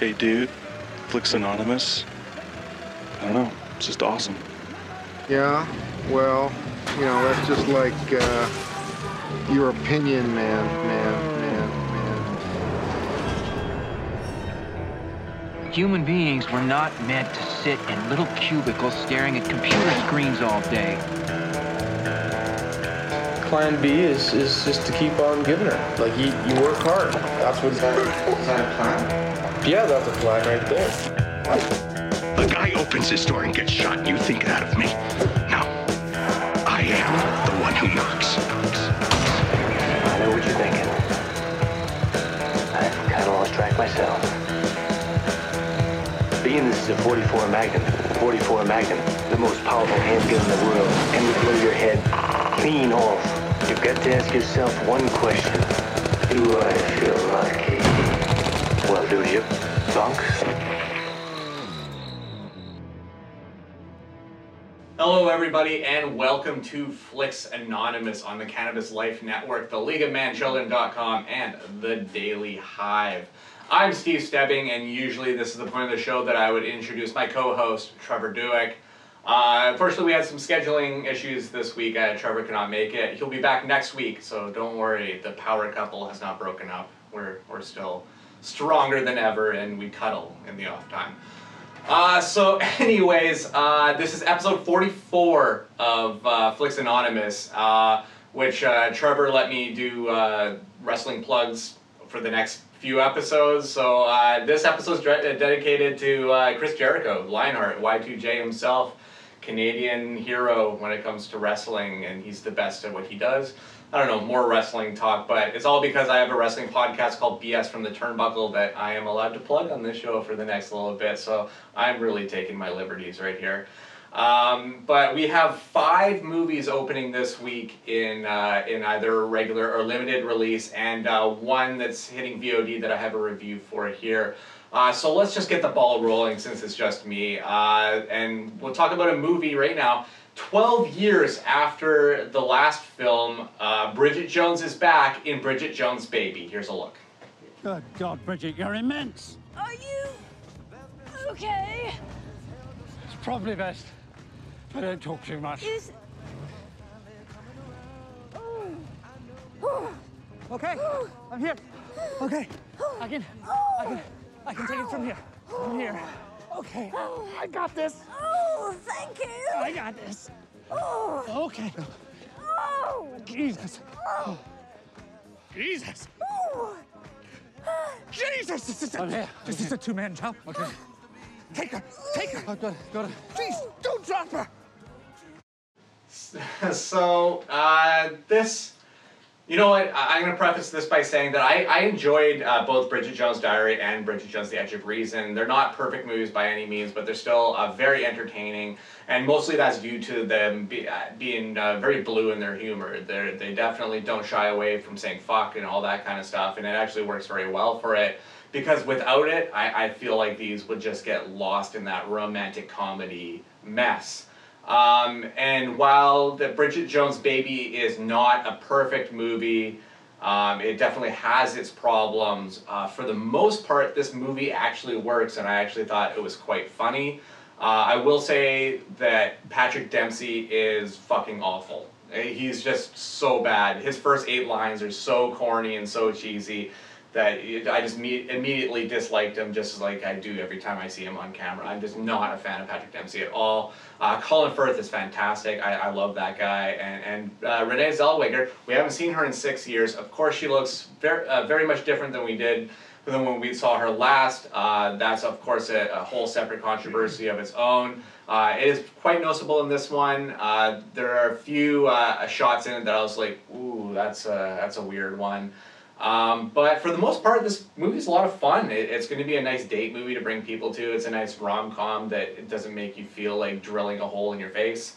Hey Dude, Flix Anonymous. I don't know, it's just awesome. Yeah, well, you know, that's just like uh, your opinion, man, man, man, man. Human beings were not meant to sit in little cubicles staring at computer screens all day. Plan B is, is just to keep on giving her. Like, you, you work hard. That's what's Is that a plan? Yeah, that's a flag right there. A guy opens his door and gets shot, and you think that of me. No. I am the one who knocks. I know what you're thinking. I've kind of lost track myself. Being this is a 44 Magnum, 44 Magnum, the most powerful handgun in the world, and will blow your head clean off. You've got to ask yourself one question. Do I feel lucky? Well, do you, punk? Hello, everybody, and welcome to Flix Anonymous on the Cannabis Life Network, the LeagueofManChildren.com, and the Daily Hive. I'm Steve Stebbing, and usually this is the point of the show that I would introduce my co-host, Trevor Dueck. Uh, unfortunately, we had some scheduling issues this week. Uh, Trevor cannot make it. He'll be back next week, so don't worry. The power couple has not broken up. We're, we're still stronger than ever, and we cuddle in the off time. Uh, so, anyways, uh, this is episode 44 of uh, Flix Anonymous, uh, which uh, Trevor let me do uh, wrestling plugs for the next few episodes. So, this episode is dedicated to Chris Jericho, Lionheart, Y2J himself, Canadian hero when it comes to wrestling, and he's the best at what he does. I don't know, more wrestling talk, but it's all because I have a wrestling podcast called BS from the Turnbuckle that I am allowed to plug on this show for the next little bit. So I'm really taking my liberties right here. Um, but we have five movies opening this week in uh, in either regular or limited release, and uh, one that's hitting VOD that I have a review for here. Uh, so let's just get the ball rolling since it's just me, uh, and we'll talk about a movie right now. 12 years after the last film, uh, Bridget Jones is back in Bridget Jones' Baby. Here's a look. Good God, Bridget, you're immense. Are you okay? It's probably best if I don't talk too much. Is Okay, I'm here. Okay, I can, I can, I can take it from here. From here. Okay, I got this. Oh, thank you. I got this. Oh, Okay. oh, Jesus. oh, Jesus. oh. Jesus. This is a, this is a two-man job. Okay. Take her. Take her. I got it. Got it. Please don't drop her. so uh, this you know what? I- i'm going to preface this by saying that i, I enjoyed uh, both bridget jones diary and bridget jones the edge of reason. They're not perfect movies by any means but they're still uh, very entertaining. And mostly that's due to them be, uh, being uh, very blue in their humor. They're, they definitely don't shy away from saying fuck and all that kind of stuff and it actually works very well for it. Because without it i, I feel like these would just get lost in that romantic comedy mess um, and while the Bridget Jones Baby is not a perfect movie, um, it definitely has its problems. Uh, for the most part, this movie actually works, and I actually thought it was quite funny. Uh, I will say that Patrick Dempsey is fucking awful. He's just so bad. His first eight lines are so corny and so cheesy that I just me- immediately disliked him, just like I do every time I see him on camera. I'm just not a fan of Patrick Dempsey at all. Uh, Colin Firth is fantastic. I, I love that guy. And, and uh, Renee Zellweger, we haven't seen her in six years. Of course, she looks very, uh, very much different than we did than when we saw her last. Uh, that's, of course, a, a whole separate controversy of its own. Uh, it is quite noticeable in this one. Uh, there are a few uh, shots in it that I was like, ooh, that's a, that's a weird one. Um, but for the most part, this movie's a lot of fun. It, it's going to be a nice date movie to bring people to. It's a nice rom com that doesn't make you feel like drilling a hole in your face.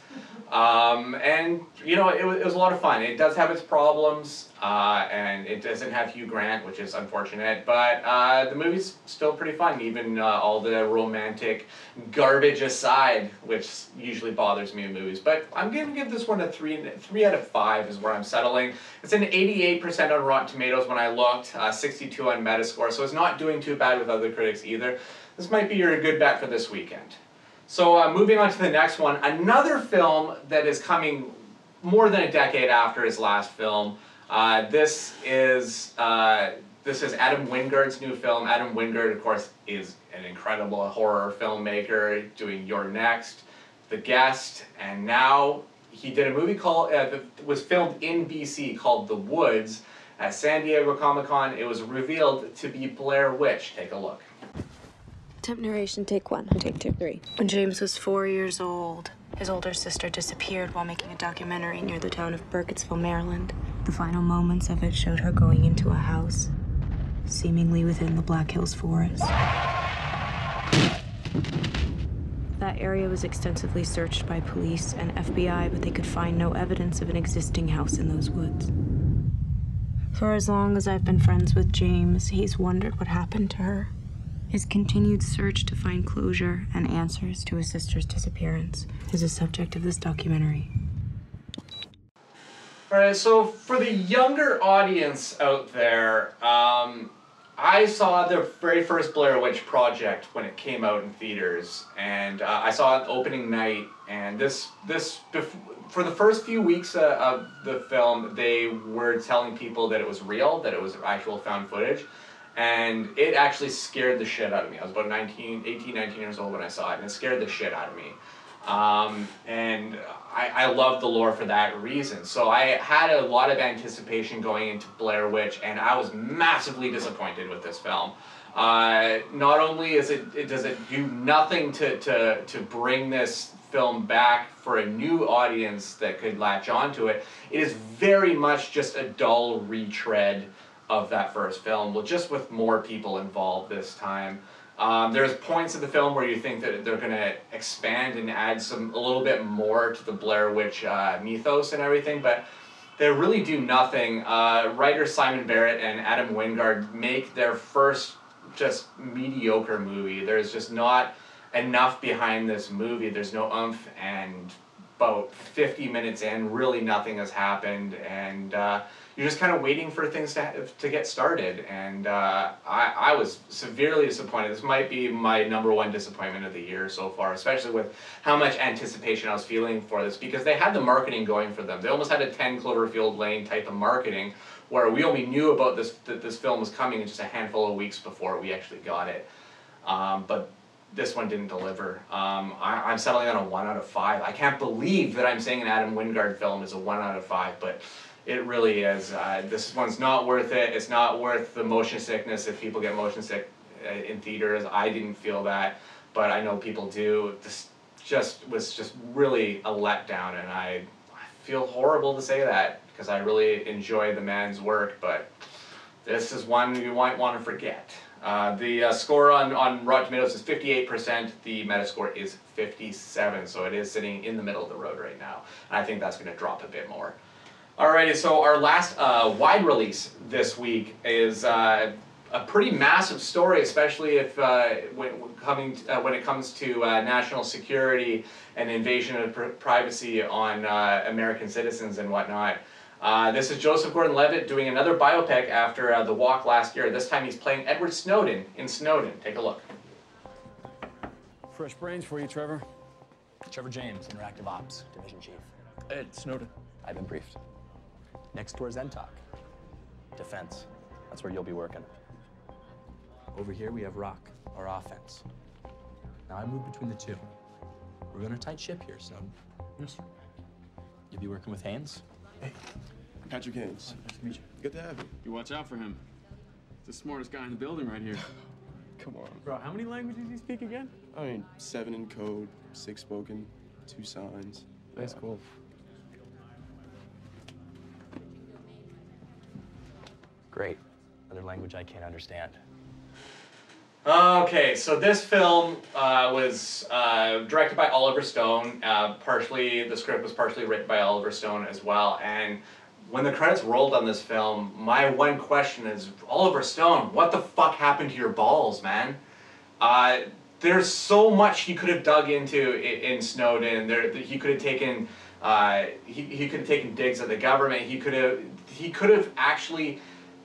Um, and you know, it was, it was a lot of fun. It does have its problems, uh, and it doesn't have Hugh Grant, which is unfortunate. But uh, the movie's still pretty fun, even uh, all the romantic garbage aside, which usually bothers me in movies. But I'm gonna give this one a three three out of five is where I'm settling. It's an 88% on Rotten Tomatoes when I looked, uh, 62 on Metascore, so it's not doing too bad with other critics either. This might be your good bet for this weekend. So uh, moving on to the next one, another film that is coming more than a decade after his last film. Uh, this is uh, this is Adam Wingard's new film. Adam Wingard, of course, is an incredible horror filmmaker, doing You're Next, The Guest, and now he did a movie called uh, that was filmed in BC called The Woods at San Diego Comic Con. It was revealed to be Blair Witch. Take a look. Temp narration, take one, take two, three. When James was four years old, his older sister disappeared while making a documentary near the town of Burkittsville, Maryland. The final moments of it showed her going into a house, seemingly within the Black Hills Forest. That area was extensively searched by police and FBI, but they could find no evidence of an existing house in those woods. For as long as I've been friends with James, he's wondered what happened to her. His continued search to find closure and answers to his sister's disappearance is the subject of this documentary. All right, so for the younger audience out there, um, I saw the very first Blair Witch Project when it came out in theaters, and uh, I saw it opening night. And this this for the first few weeks uh, of the film, they were telling people that it was real, that it was actual found footage, and it actually scared the shit out of me. I was about 19, 18, 19 years old when I saw it, and it scared the shit out of me. Um, and I, I love the lore for that reason. So I had a lot of anticipation going into Blair Witch, and I was massively disappointed with this film. Uh, not only is it, it does it do nothing to, to, to bring this film back for a new audience that could latch onto it, it is very much just a dull retread of that first film, well, just with more people involved this time. Um, there's points in the film where you think that they're going to expand and add some a little bit more to the Blair Witch uh, mythos and everything, but they really do nothing. Uh, writer Simon Barrett and Adam Wingard make their first just mediocre movie. There's just not enough behind this movie. There's no umph, and about 50 minutes in, really nothing has happened, and uh, you're just kind of waiting for things to, to get started. And uh, I, I was severely disappointed. This might be my number one disappointment of the year so far, especially with how much anticipation I was feeling for this because they had the marketing going for them. They almost had a 10 Cloverfield Lane type of marketing where we only knew about this that this film was coming in just a handful of weeks before we actually got it. Um, but this one didn't deliver. Um, I, I'm settling on a one out of five. I can't believe that I'm saying an Adam Wingard film is a one out of five, but it really is. Uh, this one's not worth it. It's not worth the motion sickness if people get motion sick uh, in theaters. I didn't feel that, but I know people do. This just was just really a letdown, and I, I feel horrible to say that because I really enjoy the man's work, but this is one you might want to forget. Uh, the uh, score on, on Rotten Tomatoes is 58%, the Metascore is 57, so it is sitting in the middle of the road right now. And I think that's going to drop a bit more. Alrighty, so our last uh, wide release this week is uh, a pretty massive story, especially if uh, when, coming uh, when it comes to uh, national security and invasion of pr- privacy on uh, American citizens and whatnot. Uh, this is Joseph Gordon-Levitt doing another biopic after uh, The Walk last year. This time he's playing Edward Snowden in Snowden. Take a look. Fresh brains for you, Trevor. Trevor James, Interactive Ops, Division Chief. Ed Snowden. I've been briefed. Next door is NTOC. Defense. That's where you'll be working. Over here we have Rock, our offense. Now I move between the two. We're going a tight ship here, Snowden. Yes, sir. You'll be working with Haynes? Hey, Patrick Haynes. Nice to meet you. Good to have you. You watch out for him. He's the smartest guy in the building right here. Come on. Bro, how many languages do you speak again? I mean, seven in code, six spoken, two signs. That's cool. Great. Another language I can't understand. Okay, so this film uh, was uh, directed by Oliver Stone. Uh, partially, the script was partially written by Oliver Stone as well. And when the credits rolled on this film, my one question is, Oliver Stone, what the fuck happened to your balls, man? Uh, there's so much he could have dug into in, in Snowden. There, he could have taken, uh, he, he could have taken digs at the government. He could have, he could have actually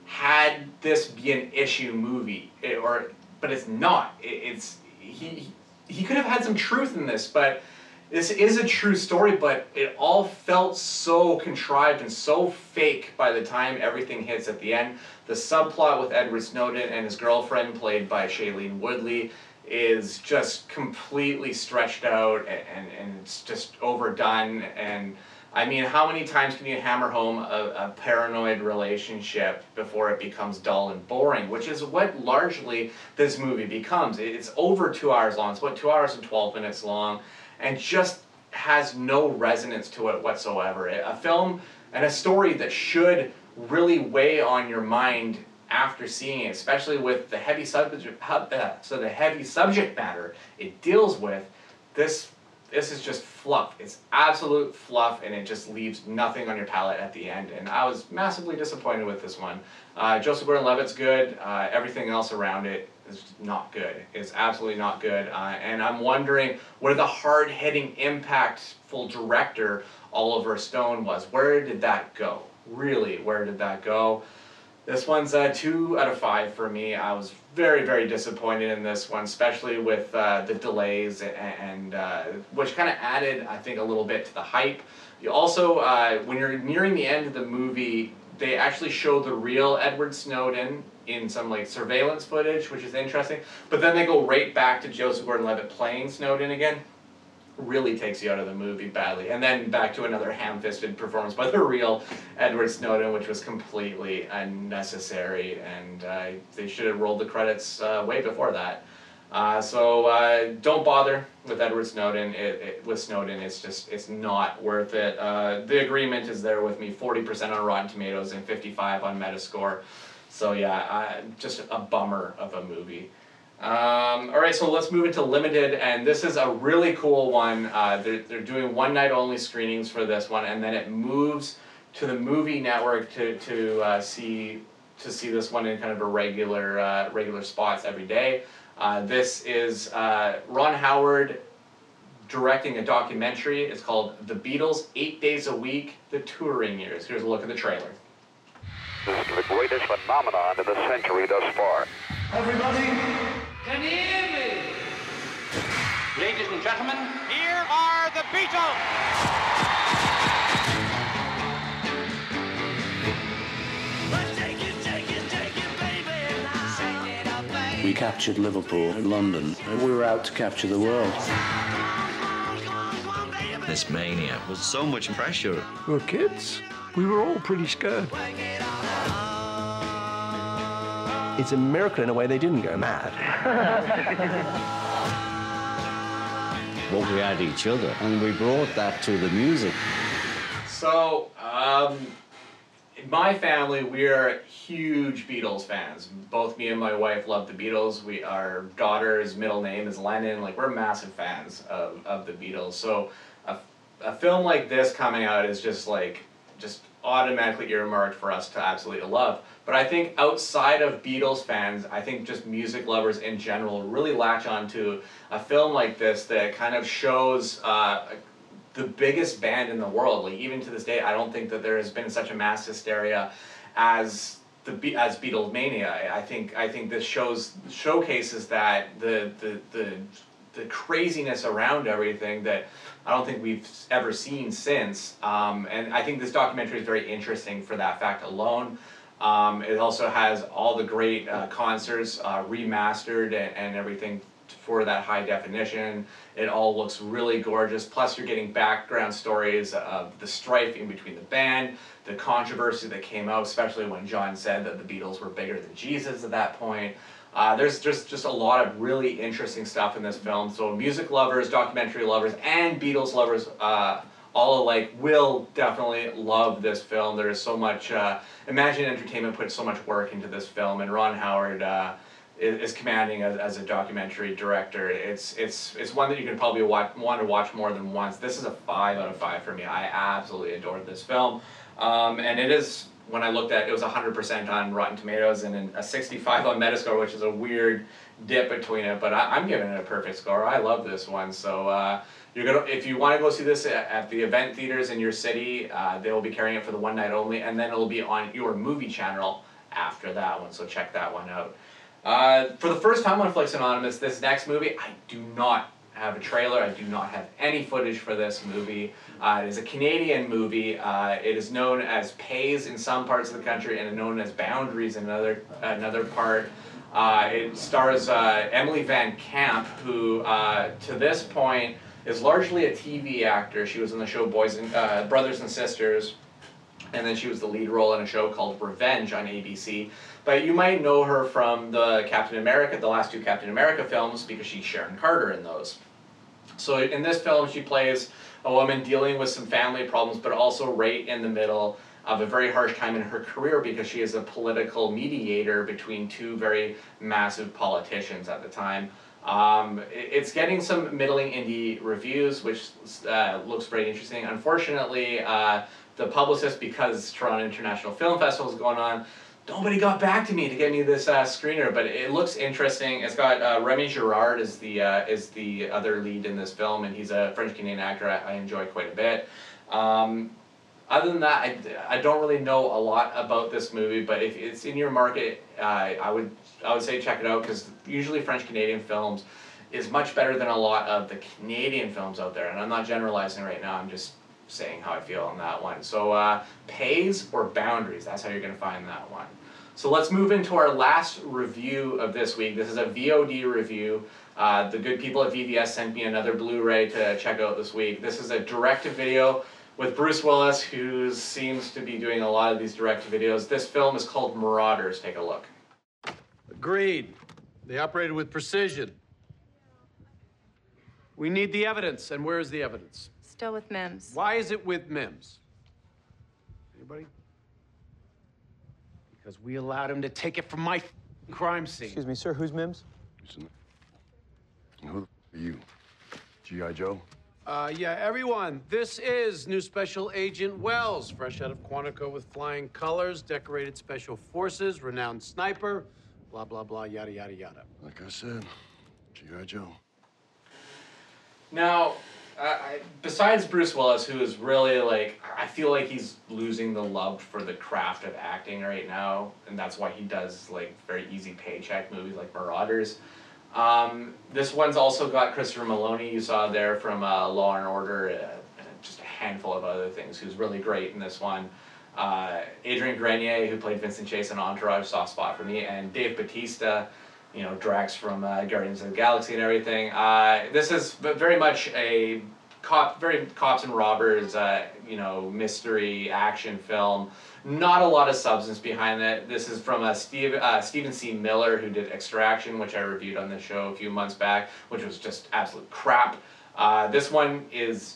had this be an issue movie, It- or but it's not. It, it's he he could have had some truth in this, but this is a true story. But it all felt so contrived and so fake by the time everything hits at the end. The subplot with Edward Snowden and his girlfriend, played by Shailene Woodley, is just completely stretched out and, and, and it's just overdone and I mean, how many times can you hammer home a, a paranoid relationship before it becomes dull and boring? Which is what largely this movie becomes. It's over two hours long. It's what two hours and twelve minutes long, and just has no resonance to it whatsoever. A film and a story that should really weigh on your mind after seeing it, especially with the heavy subject, uh, so the heavy subject matter it deals with. This this is just fluff. It's absolute fluff, and it just leaves nothing on your palate at the end. And I was massively disappointed with this one. Uh, Joseph Gordon-Levitt's good. Uh, everything else around it is not good. It's absolutely not good. Uh, and I'm wondering where the hard-hitting, impactful director Oliver Stone was. Where did that go? Really, where did that go? This one's a two out of five for me. I was very, very disappointed in this one, especially with uh, the delays and, and uh, which kind of added, I think, a little bit to the hype. You also, uh, when you're nearing the end of the movie, they actually show the real Edward Snowden in some like surveillance footage, which is interesting. But then they go right back to Joseph Gordon-Levitt playing Snowden again really takes you out of the movie badly. And then back to another ham-fisted performance by the real Edward Snowden, which was completely unnecessary, and uh, they should have rolled the credits uh, way before that. Uh, so uh, don't bother with Edward Snowden. It, it, with Snowden, it's just it's not worth it. Uh, the agreement is there with me: forty percent on Rotten Tomatoes and fifty-five on Metascore. So yeah, I, just a bummer of a movie. Um, all right, so let's move into limited, and this is a really cool one. Uh, they're, they're doing one night only screenings for this one, and then it moves to the movie network to, to uh, see to see this one in kind of a regular uh, regular spots every day. Uh, this is uh, Ron Howard directing a documentary. It's called The Beatles: Eight Days a Week: The Touring Years. Here's a look at the trailer. This is the greatest phenomenon of the century thus far. Everybody, can you hear me? Ladies and gentlemen, here are the Beatles. We captured Liverpool and London, and we were out to capture the world. This mania was so much pressure. We were kids. We were all pretty scared. It's a miracle in a way they didn't go mad. What we had each other, and we brought that to the music. So, um, in my family, we're huge Beatles fans. Both me and my wife love the Beatles. We our daughter's middle name is Lennon. Like we're massive fans of, of the Beatles. So, a, a film like this coming out is just like just automatically earmarked for us to absolutely love. But I think outside of Beatles fans, I think just music lovers in general really latch onto a film like this that kind of shows uh, the biggest band in the world. Like even to this day, I don't think that there has been such a mass hysteria as the Be- as Beatlemania. I- I think I think this shows showcases that the the the the craziness around everything that I don't think we've ever seen since. Um, and I think this documentary is very interesting for that fact alone. Um, it also has all the great uh, concerts uh, remastered and, and everything for that high definition. It all looks really gorgeous. Plus, you're getting background stories of the strife in between the band, the controversy that came out, especially when John said that the Beatles were bigger than Jesus at that point. Uh, there's just, just a lot of really interesting stuff in this film. So, music lovers, documentary lovers, and Beatles lovers uh, all alike will definitely love this film. There is so much, uh, Imagine Entertainment put so much work into this film, and Ron Howard uh, is, is commanding as, as a documentary director. It's it's it's one that you can probably watch want to watch more than once. This is a five out of five for me. I absolutely adored this film, um, and it is when I looked at it, it was hundred percent on Rotten Tomatoes and a sixty five on Metascore, which is a weird dip between it. But I, I'm giving it a perfect score. I love this one. So. Uh, you're gonna if you want to go see this at, at the event theaters in your city, uh, they will be carrying it for the one night only, and then it'll be on your movie channel after that one. So check that one out. Uh, for the first time on Flix Anonymous, this next movie, I do not have a trailer. I do not have any footage for this movie. Uh, it is a Canadian movie. Uh, it is known as Pays in some parts of the country and known as Boundaries in another another part. Uh, it stars uh, Emily Van Camp, who uh, to this point is largely a TV actor. She was in the show Boys and uh, Brothers and Sisters, and then she was the lead role in a show called Revenge on ABC. But you might know her from the Captain America, the last two Captain America films, because she's Sharon Carter in those. So in this film, she plays a woman dealing with some family problems, but also right in the middle of a very harsh time in her career because she is a political mediator between two very massive politicians at the time. Um, it's getting some middling indie reviews, which uh, looks pretty interesting. Unfortunately, uh, the publicist, because Toronto International Film Festival is going on, nobody got back to me to get me this uh, screener, but it looks interesting. It's got uh, Remy Girard is the uh, is the other lead in this film, and he's a French Canadian actor I, I enjoy quite a bit. Um, other than that, I, I don't really know a lot about this movie, but if it's in your market, uh, I would I would say check it out because usually French Canadian films is much better than a lot of the Canadian films out there. And I'm not generalizing right now. I'm just saying how I feel on that one. So uh, pays or boundaries. That's how you're going to find that one. So let's move into our last review of this week. This is a VOD review. Uh, the good people at VVS sent me another Blu-ray to check out this week. This is a direct-to-video with Bruce Willis, who seems to be doing a lot of these direct-to-videos. This film is called Marauders. Take a look. Agreed. They operated with precision. We need the evidence, and where is the evidence? Still with Mims. Why is it with Mims? Anybody? Because we allowed him to take it from my crime scene. Excuse me, sir. Who's Mims? Who are you? G.I. Joe? Uh, yeah, everyone, this is new Special Agent Wells, fresh out of Quantico with flying colors, decorated special forces, renowned sniper, blah, blah, blah, yada, yada, yada. Like I said, G.I. Joe. Now, I, besides Bruce Willis, who is really like, I feel like he's losing the love for the craft of acting right now, and that's why he does like very easy paycheck movies like Marauders. Um, this one's also got Christopher Meloni, you saw there from uh, Law and Order, uh, and just a handful of other things, who's really great in this one. Uh, Adrian Grenier, who played Vincent Chase in Entourage, soft spot for me, and Dave Batista, you know, Drax from uh, Guardians of the Galaxy and everything. Uh, this is very much a cop, very cops and robbers, uh, you know, mystery action film. Not a lot of substance behind it. This is from uh, Steve, uh, Steven C. Miller, who did Extraction, which I reviewed on the show a few months back, which was just absolute crap. Uh, this one is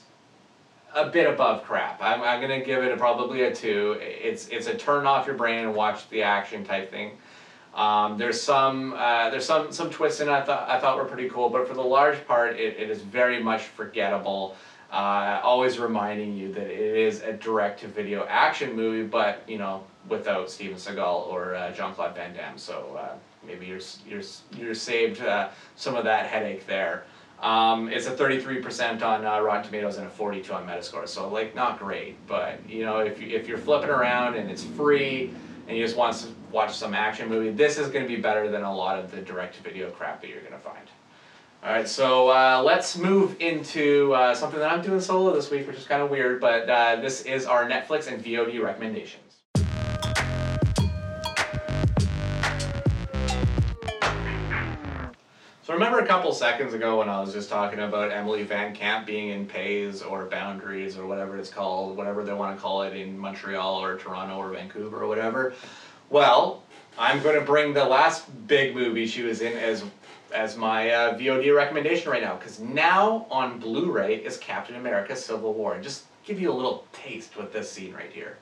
a bit above crap. I'm, I'm gonna give it a, probably a two. It's it's a turn off your brain and watch the action type thing. Um, there's some uh, there's some some twists in it I thought I thought were pretty cool, but for the large part, it, it is very much forgettable. Uh, always reminding you that it is a direct-to-video action movie, but you know without Steven Seagal or uh, Jean Claude Van Damme. So uh, maybe you're you're you're saved uh, some of that headache there. Um, it's a 33% on uh, Rotten Tomatoes and a 42 on Metascore. So like not great, but you know if you if you're flipping around and it's free and you just want to watch some action movie, this is going to be better than a lot of the direct-to-video crap that you're going to find. All right, so uh, let's move into uh, something that I'm doing solo this week, which is kind of weird, but uh, this is our Netflix and VOD recommendations. So remember a couple seconds ago when I was just talking about Emily Van Camp being in Pays or Boundaries or whatever it's called, whatever they want to call it in Montreal or Toronto or Vancouver or whatever. Well, I'm going to bring the last big movie she was in as as my uh, VOD recommendation right now because now on Blu-ray is Captain America: Civil War. And just give you a little taste with this scene right here.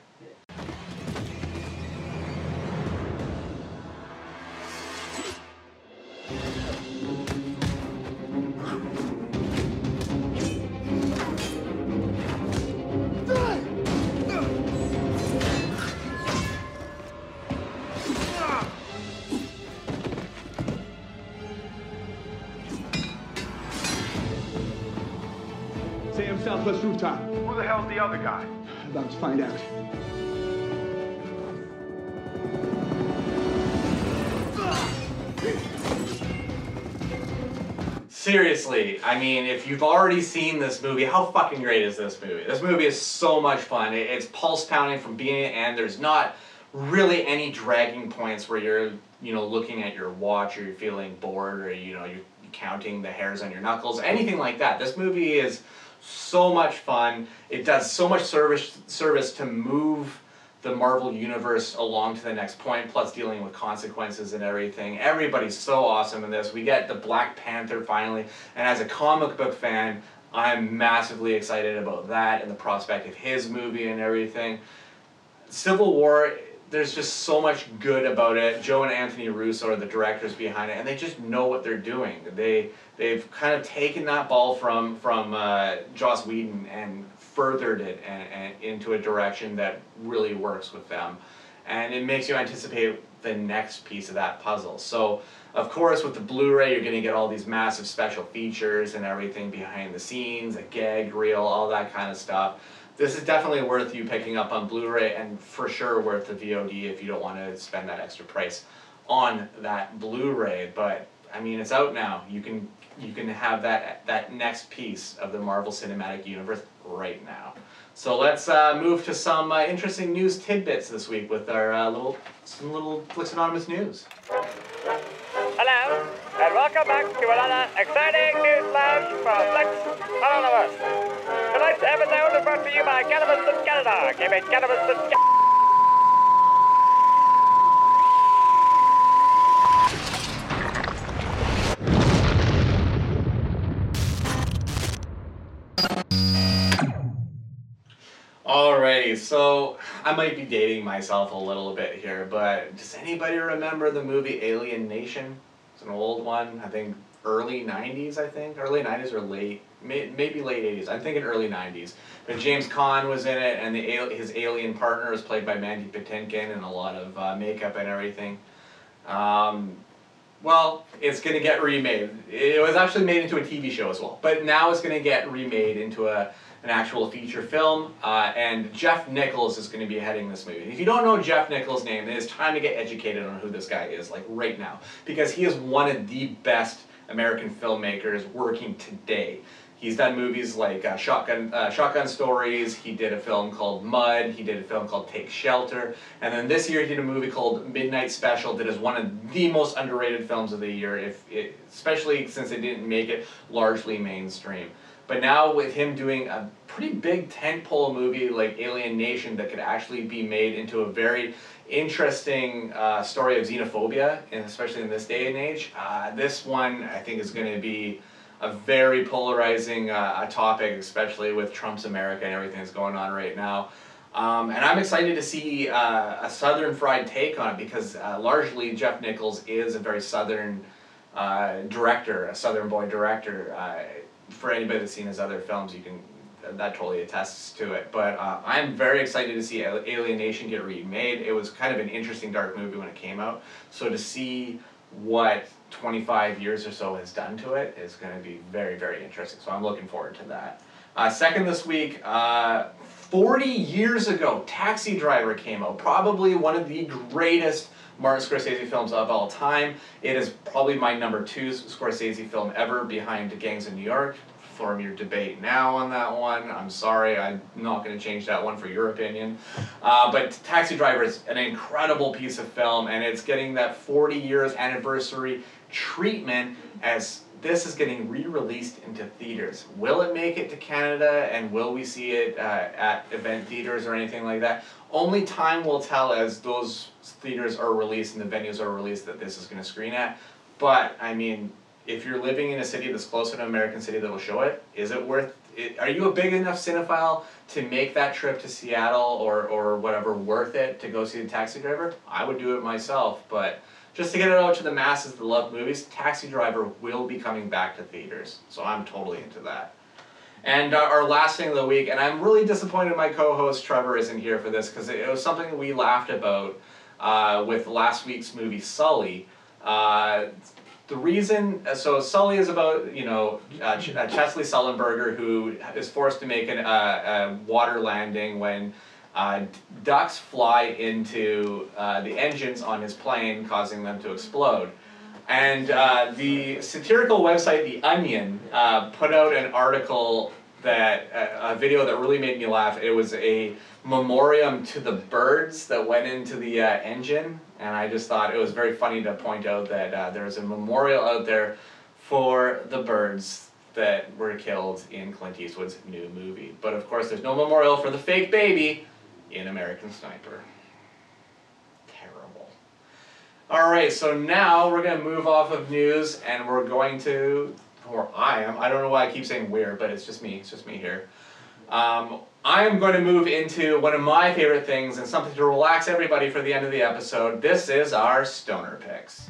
Seriously, I mean, if you've already seen this movie, how fucking great is this movie? This movie is so much fun. It- It's pulse pounding from beginning to end. There's not really any dragging points where you're, you know, looking at your watch or you're feeling bored or you know you're counting the hairs on your knuckles. Anything like that. This movie is so much fun. It does so much service service to move the Marvel universe along to the next point, plus dealing with consequences and everything. Everybody's so awesome in this. We get the Black Panther finally, and as a comic book fan, I'm massively excited about that and the prospect of his movie and everything. Civil War, there's just so much good about it. Joe and Anthony Russo are the directors behind it, and they just know what they're doing. They they've kind of taken that ball from from uh, Joss Whedon and furthered it and, and into a direction that really works with them, and it makes you anticipate the next piece of that puzzle. So. Of course, with the Blu-ray, you're going to get all these massive special features and everything behind the scenes, a gag reel, all that kind of stuff this is definitely worth you picking up on Blu-ray and for sure worth the VOD if you don't want to spend that extra price on that Blu-ray. But I mean, it's out now. You can you can have that that next piece of the Marvel Cinematic Universe right now. So let's uh, move to some uh, interesting news tidbits this week with our uh, little some little Flix Anonymous news. Hello, and welcome back to another exciting news flash from Flix Anonymous. Brought to you by Cannabis in Canada. Give it Cannabis in Canada. Alrighty, so I might be dating myself a little bit here, but does anybody remember the movie Alien Nation? It's an old one, I think early 90s, I think. Early 90s or late, may, maybe late 80s. I'm thinking early 90s. But James Caan was in it, and the his alien partner is played by Mandy Patinkin, and a lot of uh, makeup and everything. Um, well, it's going to get remade. It was actually made into a TV show as well, but now it's going to get remade into a an actual feature film. Uh, and Jeff Nichols is going to be heading this movie. If you don't know Jeff Nichols' name, it is time to get educated on who this guy is, like right now, because he is one of the best American filmmakers working today. He's done movies like uh, Shotgun uh, Shotgun Stories. He did a film called Mud. He did a film called Take Shelter. And then this year he did a movie called Midnight Special that is one of the most underrated films of the year, if it, especially since it didn't make it largely mainstream. But now with him doing a pretty big tentpole movie like Alien Nation that could actually be made into a very interesting uh, story of xenophobia, and especially in this day and age, uh, this one I think is going to be a very polarizing uh, topic, especially with Trump's America and everything that's going on right now. Um, and I'm excited to see uh, a Southern fried take on it because uh, largely Jeff Nichols is a very Southern uh, director, a Southern boy director. For anybody that's seen his other films, you can that totally attests to it. But uh, I'm very excited to see Alien Nation get remade. It was kind of an interesting dark movie when it came out. So to see what 25 years or so has done to it is going to be very, very interesting. So I'm looking forward to that. Uh, second this week, uh, 40 years ago, Taxi Driver came out. Probably one of the greatest Martin Scorsese films of all time. It is probably my number two Scorsese film ever behind Gangs of New York. Form your debate now on that one. I'm sorry, I'm not going to change that one for your opinion. Uh, but Taxi Driver is an incredible piece of film, and it's getting that 40 years anniversary treatment as this is getting re-released into theaters. Will it make it to Canada, and will we see it uh, at event theaters or anything like that? Only time will tell as those theaters are released and the venues are released that this is going to screen at. But I mean, if you're living in a city that's close to an American city that'll show it, is it worth? It, are you a big enough cinephile to make that trip to Seattle or or whatever worth it to go see the Taxi Driver? I would do it myself, but just to get it out to the masses that love movies, Taxi Driver will be coming back to theaters. So I'm totally into that. And uh, our last thing of the week, and I'm really disappointed my co-host Trevor isn't here for this because it, it was something we laughed about uh, with last week's movie Sully. Uh, the reason, uh, so Sully is about, you know, Ch- Chesley Sullenberger, who is forced to make an, uh, a water landing when uh, ducks fly into the engines on his plane, causing them to explode. And uh, the satirical website, The Onion, uh, put out an article that, a, a video that really made me laugh. It was a memoriam to the birds that went into the uh, engine. And I just thought it was very funny to point out that uh, there's a memorial out there for the birds that were killed in Clint Eastwood's new movie. But of course, there's no memorial for the fake baby in American Sniper. All right, so now we're going to move off of news and we're going to, or I am, I don't know why I keep saying we're, but it's just me, it's just me here. Um, I am going to move into one of my favorite things and something to relax everybody for the end of the episode. This is our stoner picks.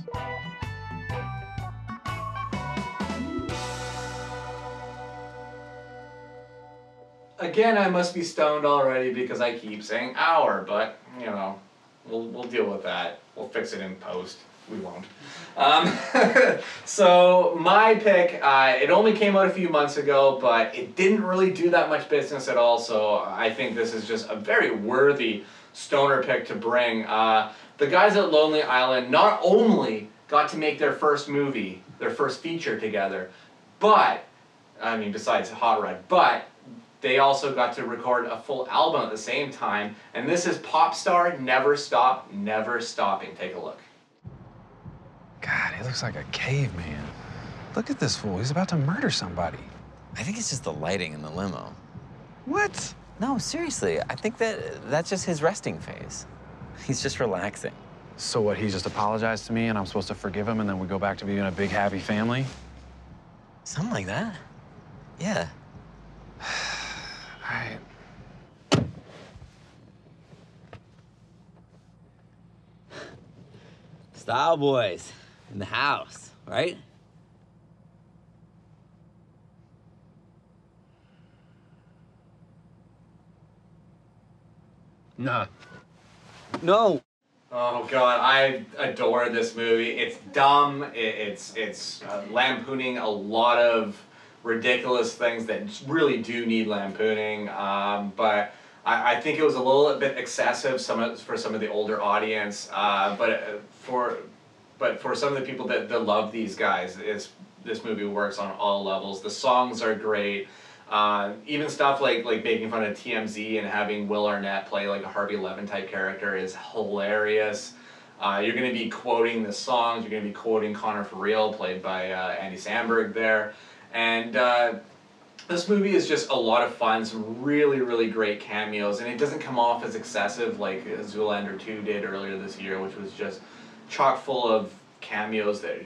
Again, I must be stoned already because I keep saying hour, but you know, we'll we'll deal with that. We'll fix it in post. We won't. Um, so my pick, uh, it only came out a few months ago, but it didn't really do that much business at all. So I think this is just a very worthy stoner pick to bring. Uh, the guys at Lonely Island not only got to make their first movie, their first feature together, but I mean, besides Hot Rod, but they also got to record a full album at the same time. And this is Pop Star Never Stop, Never Stopping. Take a look. God, he looks like a caveman. Look at this fool. He's about to murder somebody. I think it's just the lighting in the limo. What? No, seriously. I think that that's just his resting phase. He's just relaxing. So what, he just apologized to me and I'm supposed to forgive him and then we go back to being a big happy family? Something like that. Yeah. Style boys in the house, right? Nah. No. Oh god, I adore this movie. It's dumb. It, it's it's uh, lampooning a lot of ridiculous things that really do need lampooning. Um, but I, I think it was a little bit excessive some of, for some of the older audience. Uh, but uh, for but for some of the people that, that love these guys, it's, this movie works on all levels. The songs are great. Uh, even stuff like like making fun of TMZ and having Will Arnett play like a Harvey Levin type character is hilarious. Uh, you're going to be quoting the songs. You're going to be quoting Connor for Real, played by uh, Andy Samberg there, and uh, this movie is just a lot of fun. Some really really great cameos, and it doesn't come off as excessive like Zoolander two did earlier this year, which was just chock full of cameos that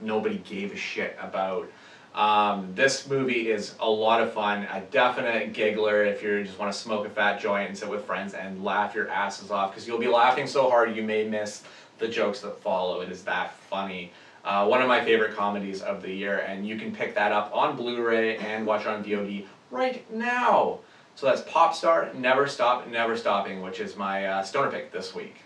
nobody gave a shit about. Um, this movie is a lot of fun, a definite giggler if you just want to smoke a fat joint and sit with friends and laugh your asses off because you'll be laughing so hard you may miss the jokes that follow. It is that funny. Uh, one of my favorite comedies of the year, and you can pick that up on Blu-ray and watch on VOD right now. So that's Popstar, Never Stop, Never Stopping, which is my uh, stoner pick this week.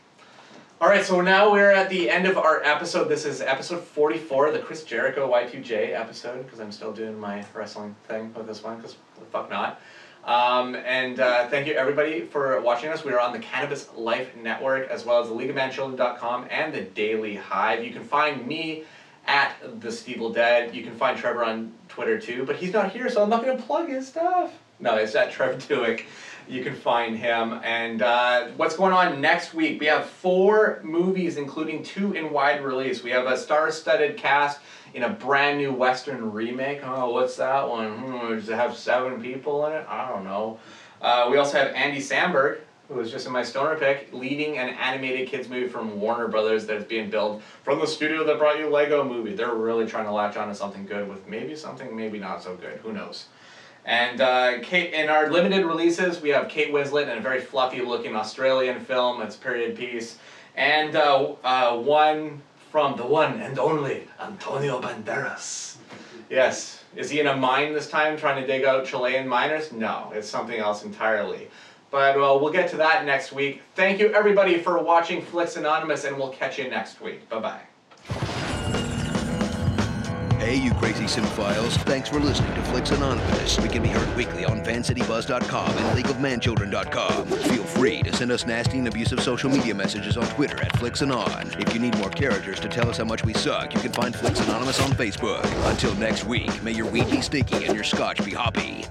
All right, so now we're at the end of our episode. This is episode 44, the Chris Jericho Y2J episode, because I'm still doing my wrestling thing with this one, because fuck not. Um, and uh, thank you everybody for watching us. We are on the Cannabis Life Network, as well as the LeagueOfManChildren.com and the Daily Hive. You can find me at the Stevil Dead. You can find Trevor on Twitter too, but he's not here, so I'm not going to plug his stuff. No, it's at Trevor Dueck. You can find him. And uh, what's going on next week? We have four movies, including two in wide release. We have a star-studded cast in a brand new Western remake. Oh, what's that one? Hmm, does it have seven people in it? I don't know. Uh, we also have Andy Samberg, who was just in my stoner pick, leading an animated kids movie from Warner Brothers that is being built from the studio that brought you Lego Movie. They're really trying to latch on to something good with maybe something maybe not so good. Who knows? And uh, Kate, in our limited releases, we have Kate Winslet in a very fluffy-looking Australian film. It's a period piece, and uh, uh, one from the one and only Antonio Banderas. Yes, is he in a mine this time, trying to dig out Chilean miners? No, it's something else entirely. But well, we'll get to that next week. Thank you everybody for watching Flix Anonymous, and we'll catch you next week. Bye bye. Hey, you cinephiles. Thanks for listening to Flix Anonymous. We can be heard weekly on FanCityBuzz.com and LeagueOfManChildren.com. Feel free to send us nasty and abusive social media messages on Twitter at Flicks FlicksAnon. If you need more characters to tell us how much we suck, you can find Flix Anonymous on Facebook. Until next week, may your weed be sticky and your scotch be hoppy.